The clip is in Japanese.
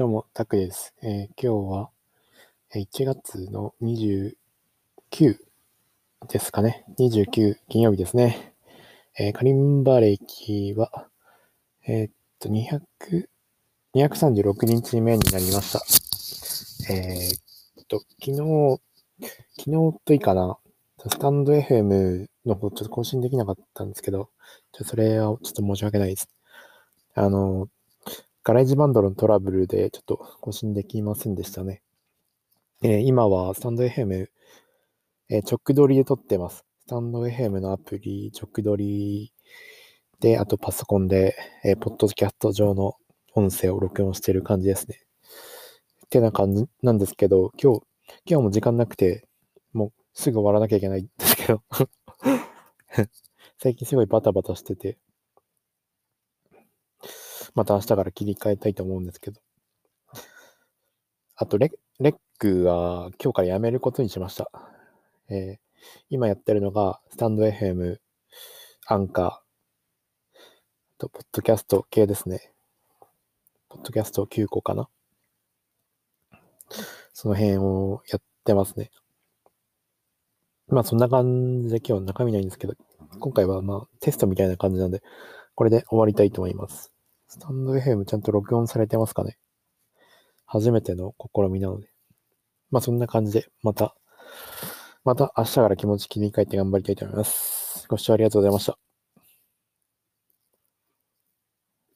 どうも、タクです。えー、今日は1月の29ですかね。29金曜日ですね。えー、カリンバ歴は、えー、っと、200、236日目になりました。えー、っと、昨日、昨日といいかな。スタンド FM の方ちょっと更新できなかったんですけど、ちょそれはちょっと申し訳ないです。あの、 GarageBand のトラブルでちょっと更新できませんでしたね。えー、今はスタンド FM、えー、直撮りで撮ってます。スタンド FM のアプリ、直撮りで、あとパソコンで、えー、ポッドキャスト上の音声を録音してる感じですね。ってな感じなんですけど、今日、今日も時間なくて、もうすぐ終わらなきゃいけないんですけど 最近すごいバタバタしてて、また明日から切り替えたいと思うんですけど。あとレ、レックは今日からやめることにしました。えー、今やってるのが、スタンド FM、アンカー、と、ポッドキャスト系ですね。ポッドキャスト9個かな。その辺をやってますね。まあそんな感じで今日中身ないんですけど、今回はまあテストみたいな感じなんで、これで終わりたいと思います。スタンド FM ちゃんと録音されてますかね？初めての試みなので。まあそんな感じで、また、また明日から気持ち切り替えて頑張りたいと思います。ご視聴ありがとうございました。